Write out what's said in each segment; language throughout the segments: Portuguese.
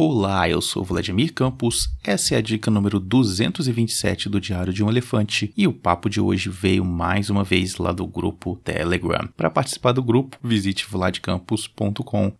Olá, eu sou Vladimir Campos, essa é a dica número 227 do Diário de um Elefante e o papo de hoje veio mais uma vez lá do grupo Telegram. Para participar do grupo, visite vladcampos.com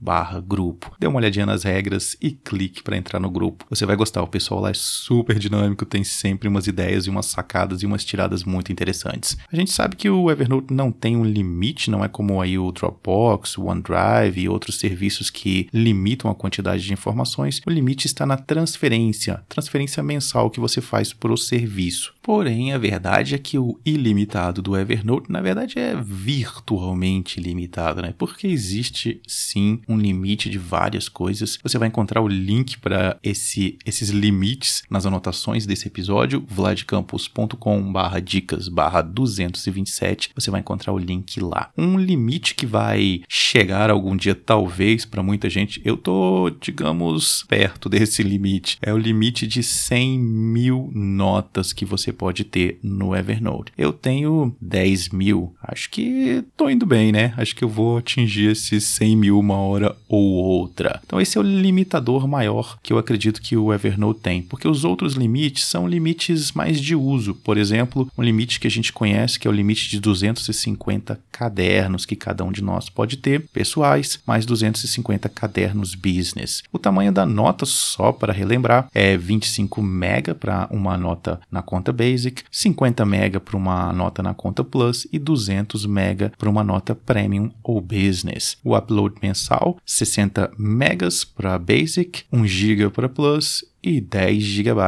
grupo. Dê uma olhadinha nas regras e clique para entrar no grupo. Você vai gostar, o pessoal lá é super dinâmico, tem sempre umas ideias e umas sacadas e umas tiradas muito interessantes. A gente sabe que o Evernote não tem um limite, não é como aí o Dropbox, o OneDrive e outros serviços que limitam a quantidade de informações o limite está na transferência, transferência mensal que você faz para o serviço. Porém, a verdade é que o ilimitado do Evernote, na verdade, é virtualmente limitado, né? Porque existe sim um limite de várias coisas. Você vai encontrar o link para esse, esses limites nas anotações desse episódio, vladcampus.com/dicas/227. Você vai encontrar o link lá. Um limite que vai chegar algum dia, talvez, para muita gente. Eu tô, digamos, perto desse limite. É o limite de 100 mil notas que você pode ter no Evernote. Eu tenho 10 mil. Acho que tô indo bem, né? Acho que eu vou atingir esses 100 mil uma hora ou outra. Então esse é o limitador maior que eu acredito que o Evernote tem, porque os outros limites são limites mais de uso. Por exemplo, um limite que a gente conhece, que é o limite de 250 cadernos que cada um de nós pode ter, pessoais, mais 250 cadernos business. O tamanho da nota, só para relembrar, é 25 mega para uma nota na conta Basic, 50 mega para uma nota na conta Plus e 200 mega para uma nota Premium ou Business. O upload mensal, 60 megas para Basic, 1 GB para Plus e 10 GB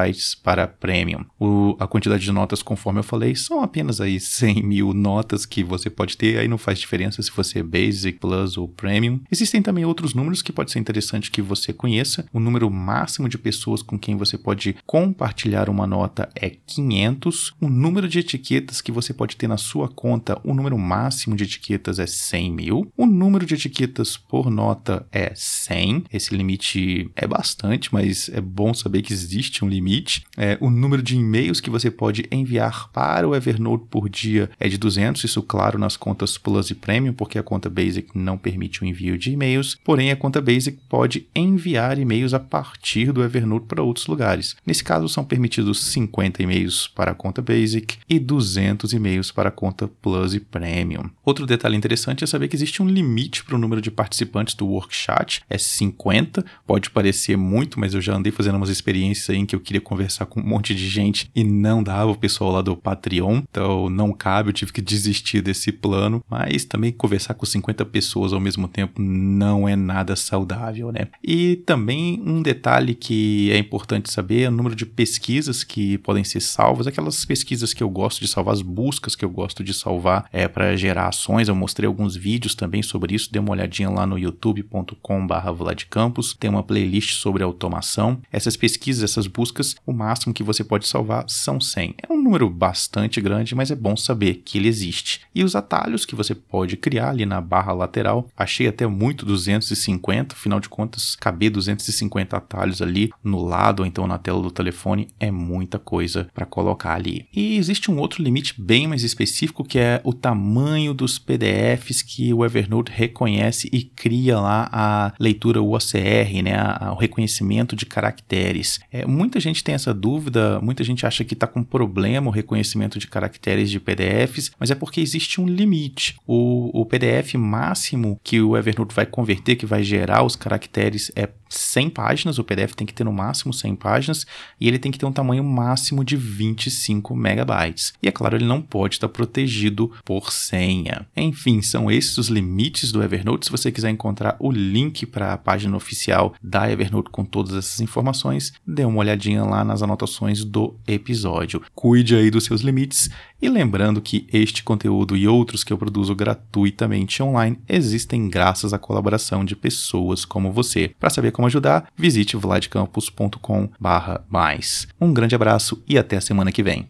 para Premium. O, a quantidade de notas, conforme eu falei, são apenas aí 100 mil notas que você pode ter, aí não faz diferença se você é Basic, Plus ou Premium. Existem também outros números que pode ser interessante que você conheça. O número máximo de pessoas com quem você pode compartilhar uma nota é 500. O número de etiquetas que você pode ter na sua conta, o número máximo de etiquetas é 100 mil. O número de etiquetas por nota é 100. Esse limite é bastante, mas é bom saber que existe um limite. É, o número de e-mails que você pode enviar para o Evernote por dia é de 200, isso claro nas contas Plus e Premium, porque a conta Basic não permite o envio de e-mails, porém a conta Basic pode enviar e-mails a partir do Evernote para outros lugares. Nesse caso são permitidos 50 e-mails para a conta Basic e 200 e-mails para a conta Plus e Premium. Outro detalhe interessante é saber que existe um limite para o número de participantes do Workchat, é 50, pode parecer muito, mas eu já andei fazendo umas experiências aí em que eu queria conversar com um monte de gente e não dava o pessoal lá do Patreon, então não cabe, eu tive que desistir desse plano, mas também conversar com 50 pessoas ao mesmo tempo não é nada saudável, né? E também um detalhe que é importante saber é o número de pesquisas que podem ser salvas, aquelas pesquisas que eu gosto de salvar, as buscas que eu gosto de salvar é para gerar ações. Eu mostrei alguns vídeos também sobre isso, dê uma olhadinha lá no youtube.com/vladcampos, tem uma playlist sobre automação. Essas pesquisas, essas buscas, o máximo que você pode salvar são 100. É um número bastante grande, mas é bom saber que ele existe. E os atalhos que você pode criar ali na barra lateral, achei até muito 250, afinal de contas, caber 250 atalhos ali no lado ou então na tela do telefone é muita coisa para colocar ali. E existe um outro limite bem mais específico que é o tamanho dos PDFs que o Evernote reconhece e cria lá a leitura OCR, né, o reconhecimento de caracteres caracteres. É, muita gente tem essa dúvida, muita gente acha que está com problema o reconhecimento de caracteres de PDFs, mas é porque existe um limite. O, o PDF máximo que o Evernote vai converter, que vai gerar os caracteres, é 100 páginas, o PDF tem que ter no máximo 100 páginas e ele tem que ter um tamanho máximo de 25 megabytes. E é claro, ele não pode estar protegido por senha. Enfim, são esses os limites do Evernote. Se você quiser encontrar o link para a página oficial da Evernote com todas essas informações, dê uma olhadinha lá nas anotações do episódio. Cuide aí dos seus limites e lembrando que este conteúdo e outros que eu produzo gratuitamente online existem graças à colaboração de pessoas como você. Para saber como ajudar, visite vladcampus.com/mais. Um grande abraço e até a semana que vem.